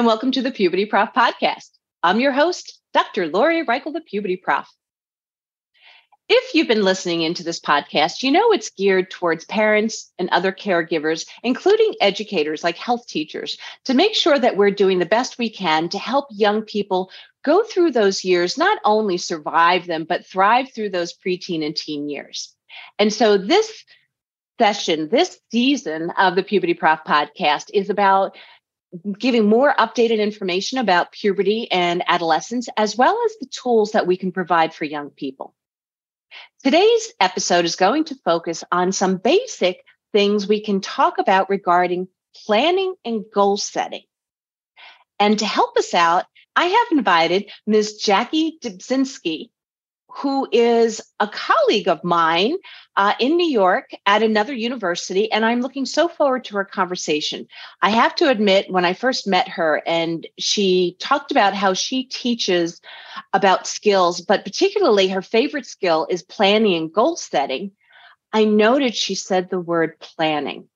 And welcome to the Puberty Prof podcast. I'm your host, Dr. Lori Reichel, the Puberty Prof. If you've been listening into this podcast, you know it's geared towards parents and other caregivers, including educators like health teachers, to make sure that we're doing the best we can to help young people go through those years, not only survive them, but thrive through those preteen and teen years. And so this session, this season of the Puberty Prof podcast is about giving more updated information about puberty and adolescence, as well as the tools that we can provide for young people. Today's episode is going to focus on some basic things we can talk about regarding planning and goal setting. And to help us out, I have invited Ms. Jackie Dipzinski, who is a colleague of mine uh, in New York at another university, and I'm looking so forward to our conversation. I have to admit, when I first met her, and she talked about how she teaches about skills, but particularly her favorite skill is planning and goal setting. I noted she said the word planning,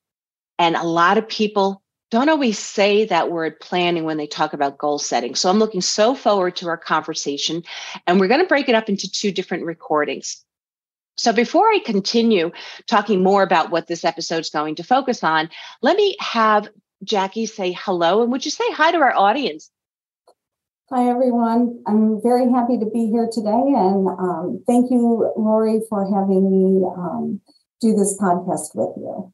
and a lot of people don't always say that word planning when they talk about goal setting. So I'm looking so forward to our conversation, and we're going to break it up into two different recordings. So before I continue talking more about what this episode is going to focus on, let me have Jackie say hello. And would you say hi to our audience? Hi, everyone. I'm very happy to be here today. And um, thank you, Lori, for having me um, do this podcast with you.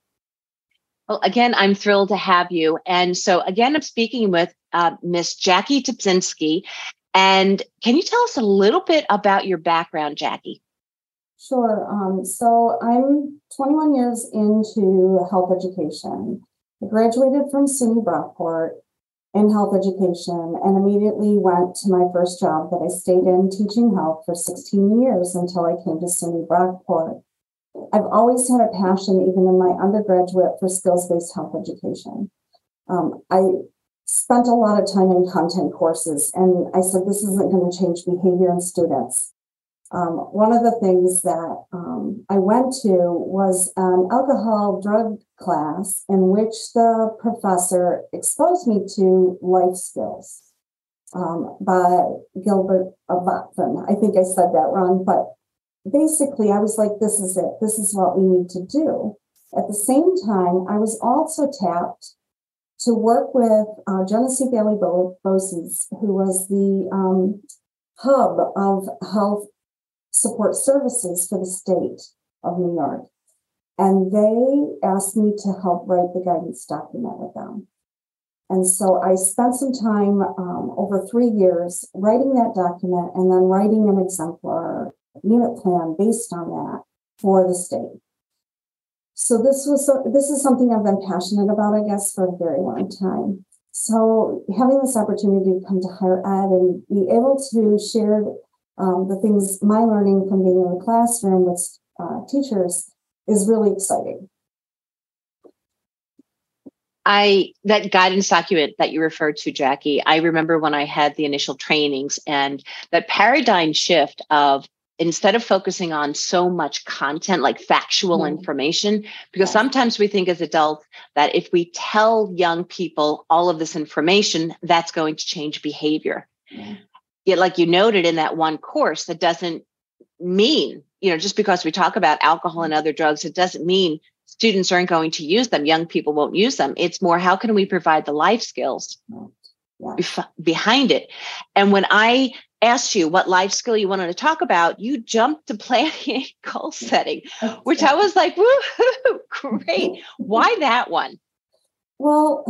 Well, again, I'm thrilled to have you. And so, again, I'm speaking with uh, Miss Jackie Dipzinski. And can you tell us a little bit about your background, Jackie? Sure. Um, so, I'm 21 years into health education. I graduated from SUNY Brockport in health education and immediately went to my first job that I stayed in teaching health for 16 years until I came to SUNY Brockport. I've always had a passion, even in my undergraduate, for skills based health education. Um, I spent a lot of time in content courses, and I said, this isn't going to change behavior in students. Um, one of the things that um, I went to was an alcohol drug class in which the professor exposed me to life skills um, by Gilbert Avatzen. I think I said that wrong, but basically, I was like, this is it. This is what we need to do. At the same time, I was also tapped to work with uh, Genesee Valley BOCES, who was the um, hub of health support services for the state of New York. And they asked me to help write the guidance document with them. And so I spent some time um, over three years writing that document and then writing an exemplar unit plan based on that for the state. So this was this is something I've been passionate about, I guess, for a very long time. So having this opportunity to come to higher ed and be able to share um, the things my learning from being in the classroom with uh, teachers is really exciting. I that guidance document that you referred to, Jackie. I remember when I had the initial trainings and that paradigm shift of instead of focusing on so much content like factual mm-hmm. information because sometimes we think as adults that if we tell young people all of this information that's going to change behavior mm-hmm. yet like you noted in that one course that doesn't mean you know just because we talk about alcohol and other drugs it doesn't mean students aren't going to use them young people won't use them it's more how can we provide the life skills yeah. behind it and when i asked you what life skill you wanted to talk about, you jumped to planning and goal setting, which I was like, woo, great. Why that one? Well,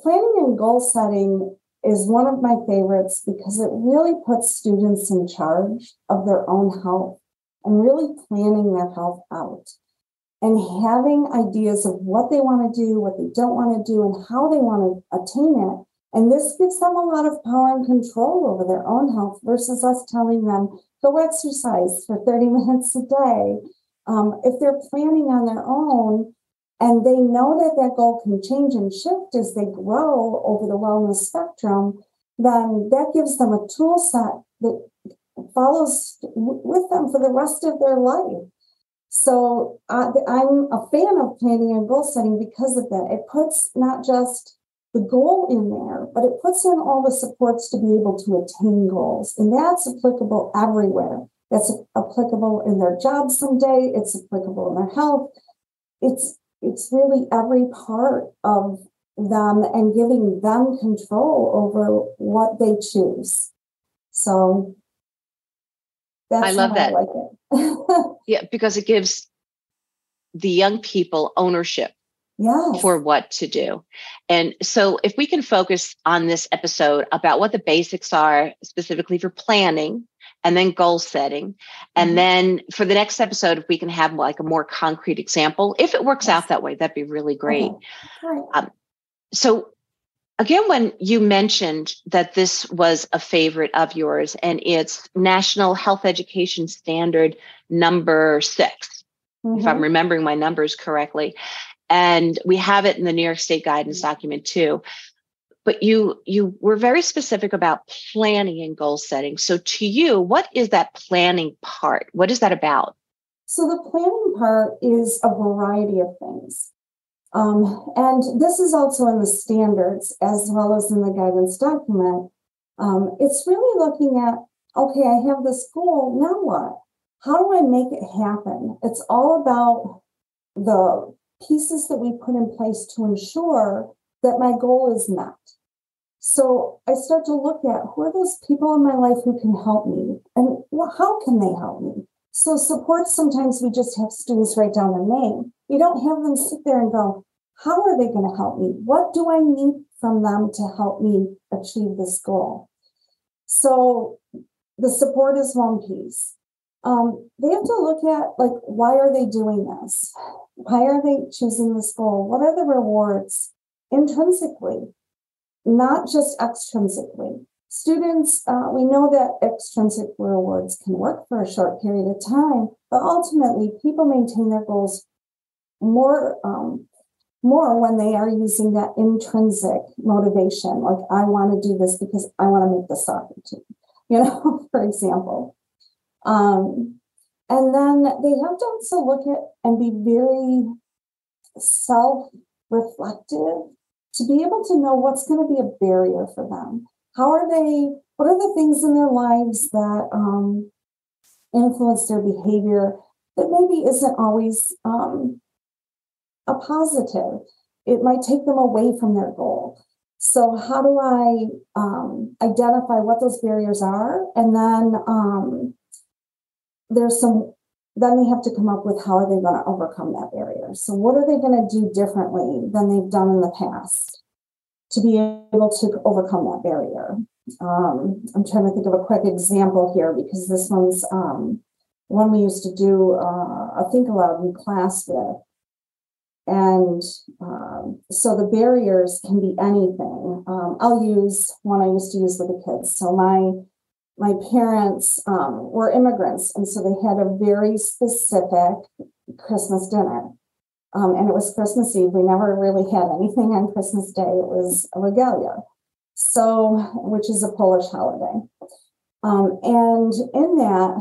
planning and goal setting is one of my favorites because it really puts students in charge of their own health and really planning their health out. and having ideas of what they want to do, what they don't want to do, and how they want to attain it. And this gives them a lot of power and control over their own health versus us telling them, go exercise for 30 minutes a day. Um, if they're planning on their own and they know that that goal can change and shift as they grow over the wellness spectrum, then that gives them a tool set that follows with them for the rest of their life. So uh, I'm a fan of planning and goal setting because of that. It puts not just the goal in there, but it puts in all the supports to be able to attain goals. And that's applicable everywhere. That's applicable in their job someday. It's applicable in their health. It's it's really every part of them and giving them control over what they choose. So that's I love that. I like it. yeah, because it gives the young people ownership yes. for what to do. And so if we can focus on this episode about what the basics are specifically for planning and then goal setting. And mm-hmm. then for the next episode, if we can have like a more concrete example, if it works yes. out that way, that'd be really great. Right. Um, so again, when you mentioned that this was a favorite of yours and it's National Health Education Standard number 6 mm-hmm. if I'm mm-hmm. remembering my numbers correctly. And we have it in the New York State guidance mm-hmm. document too. But you you were very specific about planning and goal setting. So to you, what is that planning part? What is that about? So the planning part is a variety of things. Um, and this is also in the standards as well as in the guidance document. Um, it's really looking at okay, I have this goal, now what? How do I make it happen? It's all about the pieces that we put in place to ensure that my goal is met. So I start to look at who are those people in my life who can help me and how can they help me? So support, sometimes we just have students write down their name. You don't have them sit there and go, how are they going to help me? What do I need from them to help me achieve this goal? So the support is one piece. Um, they have to look at like why are they doing this? Why are they choosing this goal? What are the rewards intrinsically, not just extrinsically? Students, uh, we know that extrinsic rewards can work for a short period of time, but ultimately, people maintain their goals more um, more when they are using that intrinsic motivation. Like, I want to do this because I want to make the soccer team, you know, for example. Um, and then they have to also look at and be very self reflective to be able to know what's going to be a barrier for them. How are they, what are the things in their lives that um, influence their behavior that maybe isn't always um, a positive. It might take them away from their goal. So, how do I um, identify what those barriers are? And then um, there's some, then they have to come up with how are they going to overcome that barrier. So, what are they going to do differently than they've done in the past to be able to overcome that barrier? Um, I'm trying to think of a quick example here because this one's um, one we used to do uh, a think aloud in class with. And um, so the barriers can be anything. Um, I'll use one I used to use with the kids. So my my parents um, were immigrants, and so they had a very specific Christmas dinner. Um, and it was Christmas Eve. We never really had anything on Christmas Day. It was a Wigilia, so which is a Polish holiday. Um, and in that,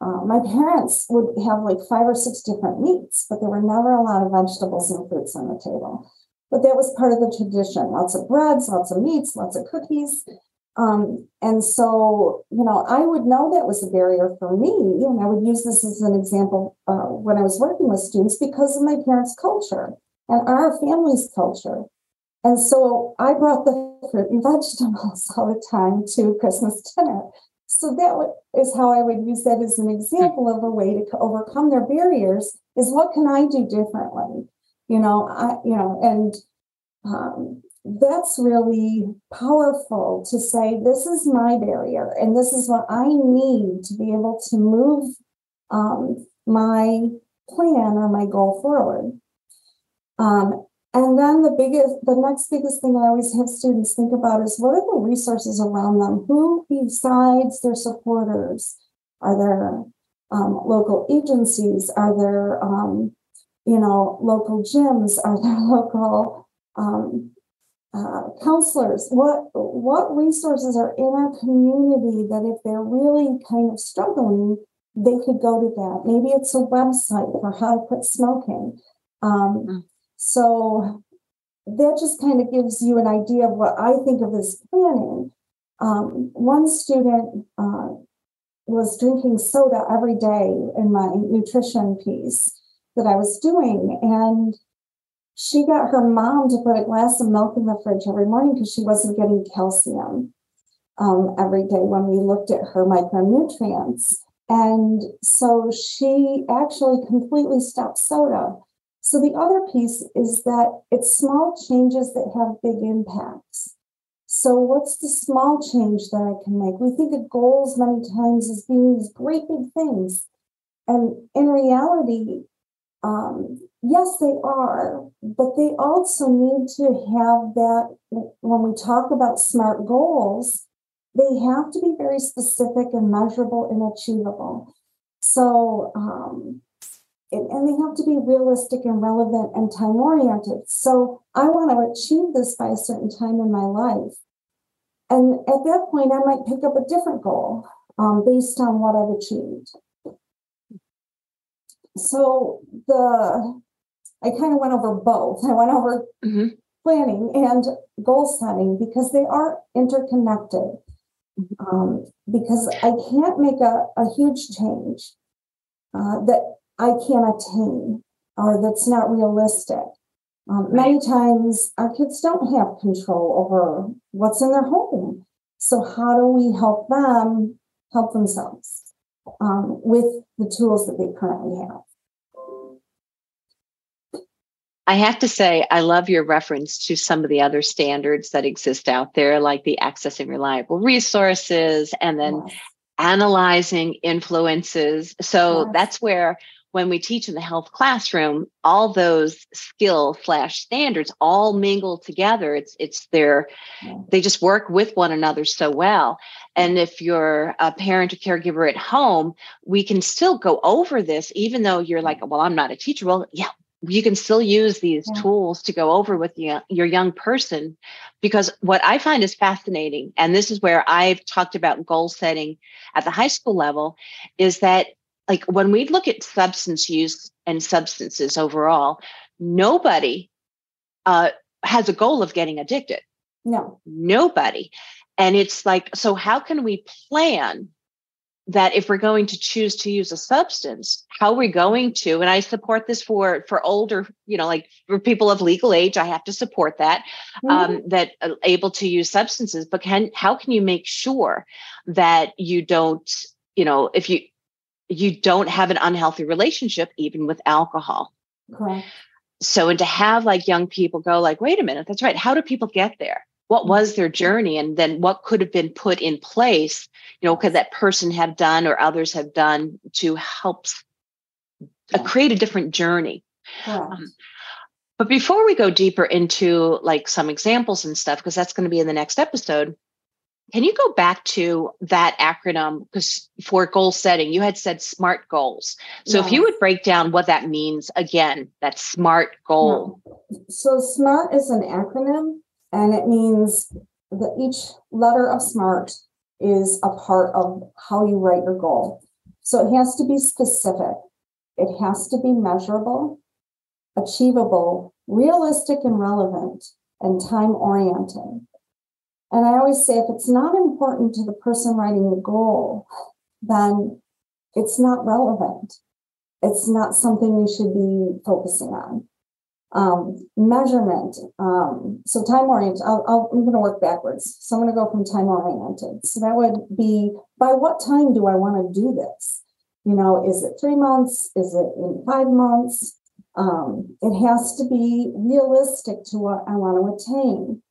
uh, my parents would have like five or six different meats, but there were never a lot of vegetables and fruits on the table. But that was part of the tradition lots of breads, lots of meats, lots of cookies. Um, and so, you know, I would know that was a barrier for me. And I would use this as an example uh, when I was working with students because of my parents' culture and our family's culture. And so I brought the fruit and vegetables all the time to Christmas dinner so that is how I would use that as an example of a way to overcome their barriers. Is what can I do differently? You know, I you know, and um, that's really powerful to say this is my barrier and this is what I need to be able to move um, my plan or my goal forward. Um, and then the biggest, the next biggest thing I always have students think about is what are the resources around them? Who besides their supporters are there? Um, local agencies? Are there, um, you know, local gyms? Are there local um, uh, counselors? What what resources are in our community that if they're really kind of struggling, they could go to that. Maybe it's a website for how to quit smoking. Um, mm. So that just kind of gives you an idea of what I think of as planning. Um, one student uh, was drinking soda every day in my nutrition piece that I was doing. And she got her mom to put a glass of milk in the fridge every morning because she wasn't getting calcium um, every day when we looked at her micronutrients. And so she actually completely stopped soda. So the other piece is that it's small changes that have big impacts. So what's the small change that I can make? We think of goals many times as being these great big things. And in reality, um, yes, they are, but they also need to have that when we talk about SMART goals, they have to be very specific and measurable and achievable. So, um, and, and they have to be realistic and relevant and time oriented. So, I want to achieve this by a certain time in my life. And at that point, I might pick up a different goal um, based on what I've achieved. So, the I kind of went over both. I went over mm-hmm. planning and goal setting because they are interconnected um, because I can't make a, a huge change uh, that I can't attain or that's not realistic. Um, many times our kids don't have control over what's in their home. So, how do we help them help themselves um, with the tools that they currently have? I have to say, I love your reference to some of the other standards that exist out there, like the accessing reliable resources and then yes. analyzing influences. So yes. that's where when we teach in the health classroom, all those skill slash standards all mingle together. It's it's their they just work with one another so well. And if you're a parent or caregiver at home, we can still go over this, even though you're like, well, I'm not a teacher. Well, yeah, you can still use these yeah. tools to go over with your, your young person because what i find is fascinating and this is where i've talked about goal setting at the high school level is that like when we look at substance use and substances overall nobody uh, has a goal of getting addicted. No. Nobody. And it's like so how can we plan that if we're going to choose to use a substance how are we going to and i support this for for older you know like for people of legal age i have to support that um, mm-hmm. um, that are able to use substances but can how can you make sure that you don't you know if you you don't have an unhealthy relationship even with alcohol? Correct. So and to have like young people go like wait a minute that's right how do people get there what mm-hmm. was their journey and then what could have been put in place you know could that person have done or others have done to help uh, create a different journey. Um, but before we go deeper into like some examples and stuff because that's going to be in the next episode can you go back to that acronym? Because for goal setting you had said smart goals. So yes. if you would break down what that means again that smart goal. So smart is an acronym and it means that each letter of SMART is a part of how you write your goal. So it has to be specific, it has to be measurable, achievable, realistic and relevant, and time oriented. And I always say if it's not important to the person writing the goal, then it's not relevant. It's not something we should be focusing on um, measurement. Um, so time oriented, i am going to work backwards. So I'm going to go from time oriented. So that would be by what time do I want to do this? You know, is it three months? Is it in five months? Um, it has to be realistic to what I want to attain.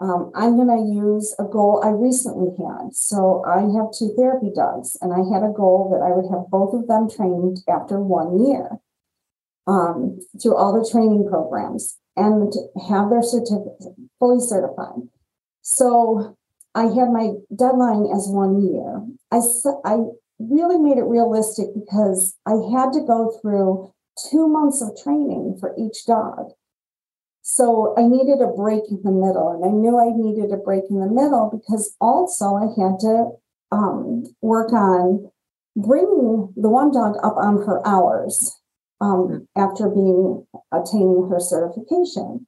Um, I'm going to use a goal I recently had. So I have two therapy dogs, and I had a goal that I would have both of them trained after one year. Um, through all the training programs and have their certificate fully certified. So I had my deadline as one year. I, I really made it realistic because I had to go through two months of training for each dog. So I needed a break in the middle, and I knew I needed a break in the middle because also I had to um, work on bringing the one dog up on her hours um, after being attaining her certification.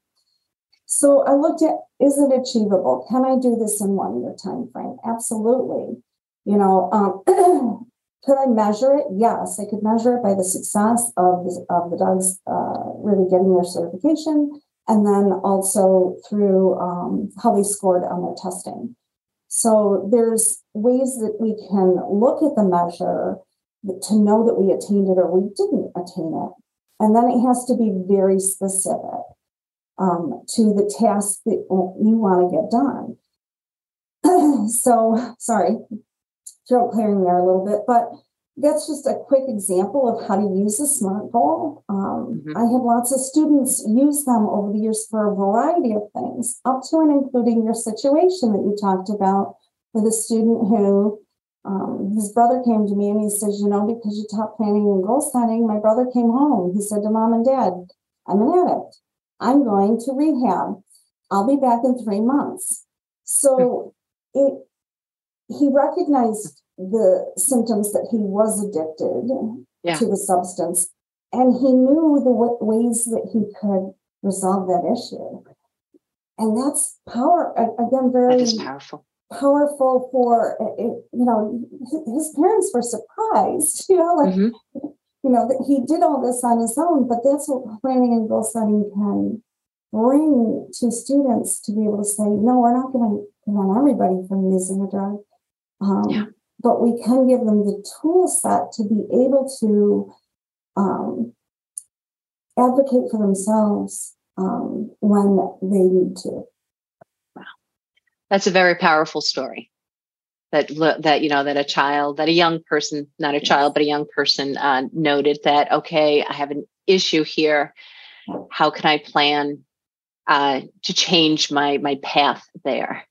So I looked at is it achievable? Can I do this in one year time frame? Absolutely. You know, um, could I measure it? Yes, I could measure it by the success of the, of the dogs uh, really getting their certification, and then also through um, how they scored on their testing. So there's ways that we can look at the measure to know that we attained it or we didn't attain it. And then it has to be very specific um, to the task that you want to get done. so, sorry, throat clearing there a little bit, but that's just a quick example of how to use a SMART goal. Um, mm-hmm. I have lots of students use them over the years for a variety of things, up to and including your situation that you talked about with a student who um, his brother came to me and he says, You know, because you taught planning and goal setting, my brother came home. He said to mom and dad, I'm an addict. I'm going to rehab. I'll be back in three months. So it he recognized the symptoms that he was addicted yeah. to the substance and he knew the w- ways that he could resolve that issue and that's power again very powerful powerful for you know his parents were surprised you know like mm-hmm. you know that he did all this on his own but that's what planning and goal setting can bring to students to be able to say no we're not going to prevent everybody from using a drug um, yeah. but we can give them the tool set to be able to um, advocate for themselves um, when they need to that's a very powerful story. That that you know that a child that a young person not a child but a young person uh, noted that okay i have an issue here. How can i plan uh, to change my my path there?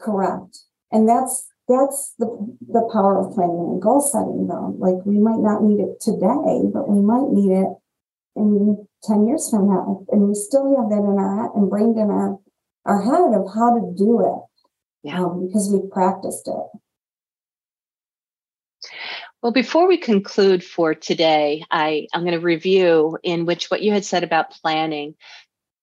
Correct. And that's that's the the power of planning and goal setting though. Like we might not need it today but we might need it in 10 years from now. And we still have that in our head and brained in our our head of how to do it yeah. Um, because we've practiced it. Well, before we conclude for today, I, I'm going to review in which what you had said about planning.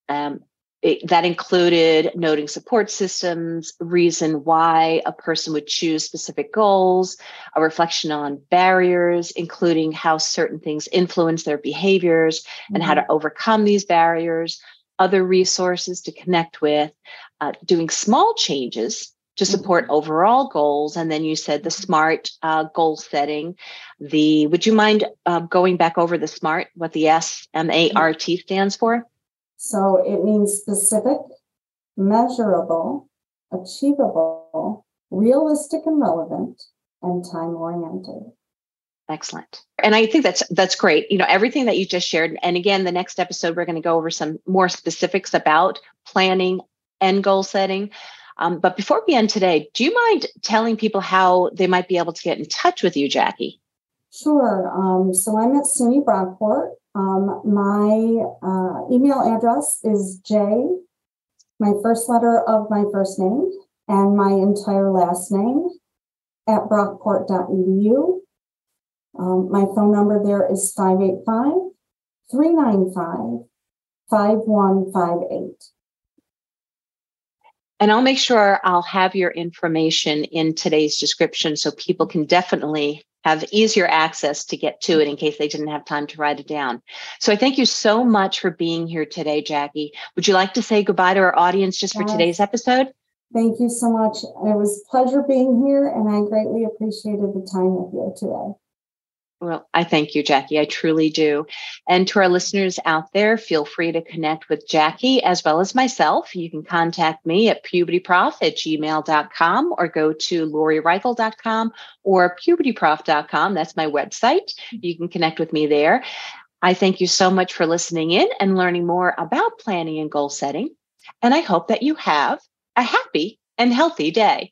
Um, it, that included noting support systems, reason why a person would choose specific goals, a reflection on barriers, including how certain things influence their behaviors mm-hmm. and how to mm-hmm. overcome these barriers, other resources to connect with, uh, doing small changes to support mm-hmm. overall goals. And then you said the SMART uh, goal setting. The would you mind uh, going back over the SMART, what the S M A R T stands for? So it means specific, measurable, achievable, realistic and relevant, and time oriented. Excellent. And I think that's that's great. You know, everything that you just shared. And again, the next episode we're going to go over some more specifics about planning and goal setting. Um, but before we end today, do you mind telling people how they might be able to get in touch with you, Jackie? Sure. Um, so I'm at SUNY Brockport. Um, my uh, email address is J, my first letter of my first name, and my entire last name at brockport.edu. Um, my phone number there is 585 395 5158. And I'll make sure I'll have your information in today's description so people can definitely have easier access to get to it in case they didn't have time to write it down. So I thank you so much for being here today, Jackie. Would you like to say goodbye to our audience just yes. for today's episode? Thank you so much. It was a pleasure being here, and I greatly appreciated the time with you today. Well, I thank you, Jackie. I truly do. And to our listeners out there, feel free to connect with Jackie as well as myself. You can contact me at pubertyprof at gmail.com or go to lorireichel.com or pubertyprof.com. That's my website. You can connect with me there. I thank you so much for listening in and learning more about planning and goal setting. And I hope that you have a happy and healthy day.